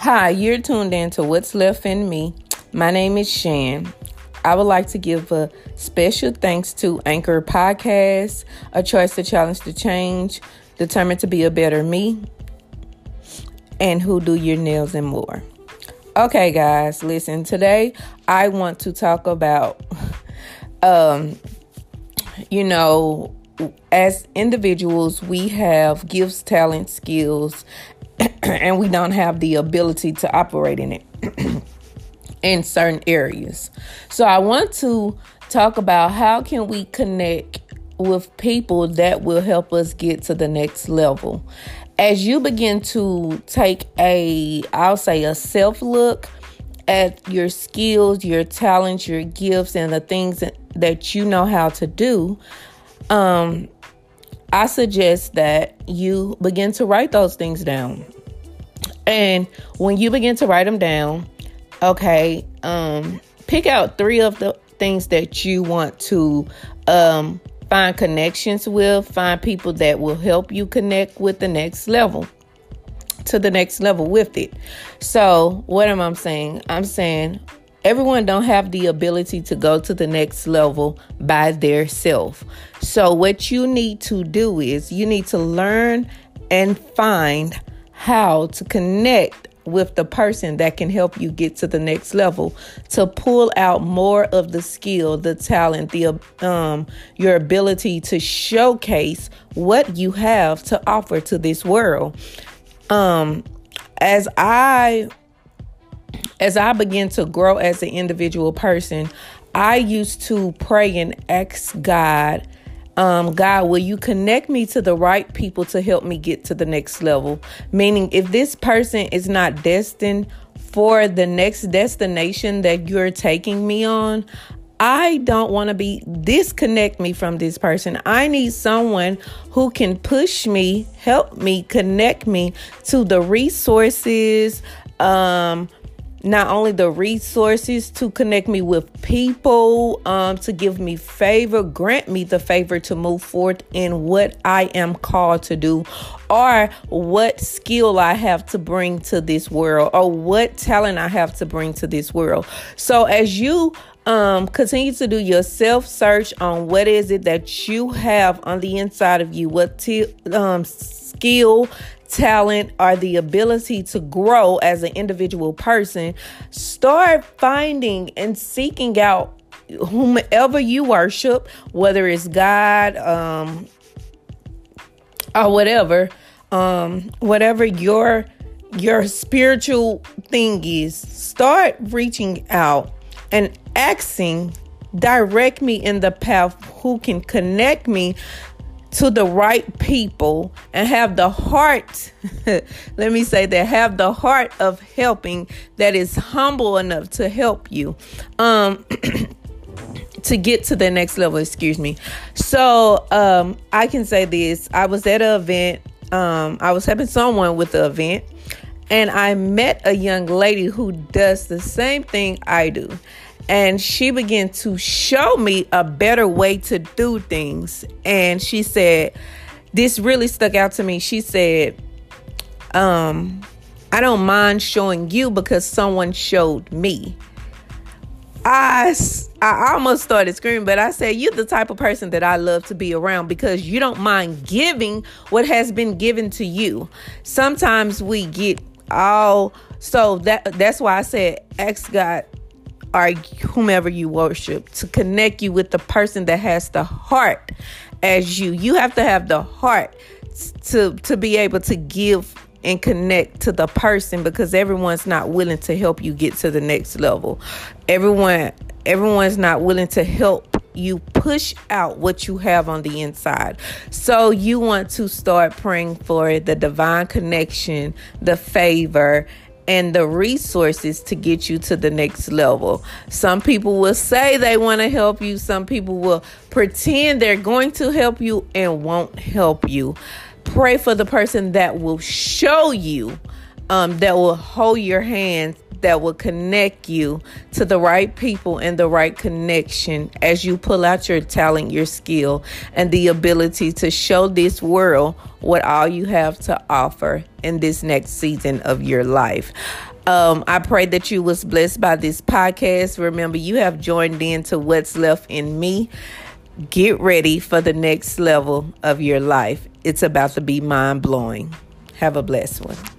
Hi, you're tuned in to What's Left in Me. My name is Shan. I would like to give a special thanks to Anchor Podcast, a choice to challenge the change, determined to be a better me, and who do your nails and more. Okay, guys, listen. Today I want to talk about, um, you know, as individuals, we have gifts, talent, skills, and we don't have the ability to operate in it in certain areas. So I want to talk about how can we connect with people that will help us get to the next level. As you begin to take a I'll say a self look at your skills, your talents, your gifts and the things that you know how to do, um I suggest that you begin to write those things down. And when you begin to write them down, okay, um, pick out three of the things that you want to um, find connections with, find people that will help you connect with the next level to the next level with it. So, what am I saying? I'm saying everyone don't have the ability to go to the next level by their self. So, what you need to do is you need to learn and find how to connect with the person that can help you get to the next level to pull out more of the skill the talent the um your ability to showcase what you have to offer to this world um as i as i begin to grow as an individual person i used to pray and ask god um, God, will you connect me to the right people to help me get to the next level? Meaning, if this person is not destined for the next destination that you're taking me on, I don't want to be disconnect me from this person. I need someone who can push me, help me, connect me to the resources, um, not only the resources to connect me with people, um, to give me favor, grant me the favor to move forward in what I am called to do, or what skill I have to bring to this world, or what talent I have to bring to this world. So as you um, continue to do your self search on what is it that you have on the inside of you, what t- um, skill, talent or the ability to grow as an individual person, start finding and seeking out whomever you worship, whether it's God, um, or whatever, um, whatever your your spiritual thing is, start reaching out and asking direct me in the path who can connect me to the right people and have the heart, let me say that, have the heart of helping that is humble enough to help you. Um, to get to the next level, excuse me. So, um, I can say this. I was at an event. Um, I was helping someone with the event, and I met a young lady who does the same thing I do and she began to show me a better way to do things. And she said, This really stuck out to me. She said, um, I don't mind showing you because someone showed me. I, I almost started screaming, but I said, You're the type of person that I love to be around because you don't mind giving what has been given to you. Sometimes we get all so that that's why I said, Ask God or whomever you worship to connect you with the person that has the heart as you. You have to have the heart to to be able to give and connect to the person because everyone's not willing to help you get to the next level. Everyone everyone's not willing to help you push out what you have on the inside. So you want to start praying for the divine connection, the favor, and the resources to get you to the next level. Some people will say they want to help you, some people will pretend they're going to help you and won't help you. Pray for the person that will show you um, that will hold your hand that will connect you to the right people and the right connection as you pull out your talent, your skill, and the ability to show this world what all you have to offer in this next season of your life. Um, I pray that you was blessed by this podcast. Remember, you have joined in to what's left in me. Get ready for the next level of your life. It's about to be mind blowing. Have a blessed one.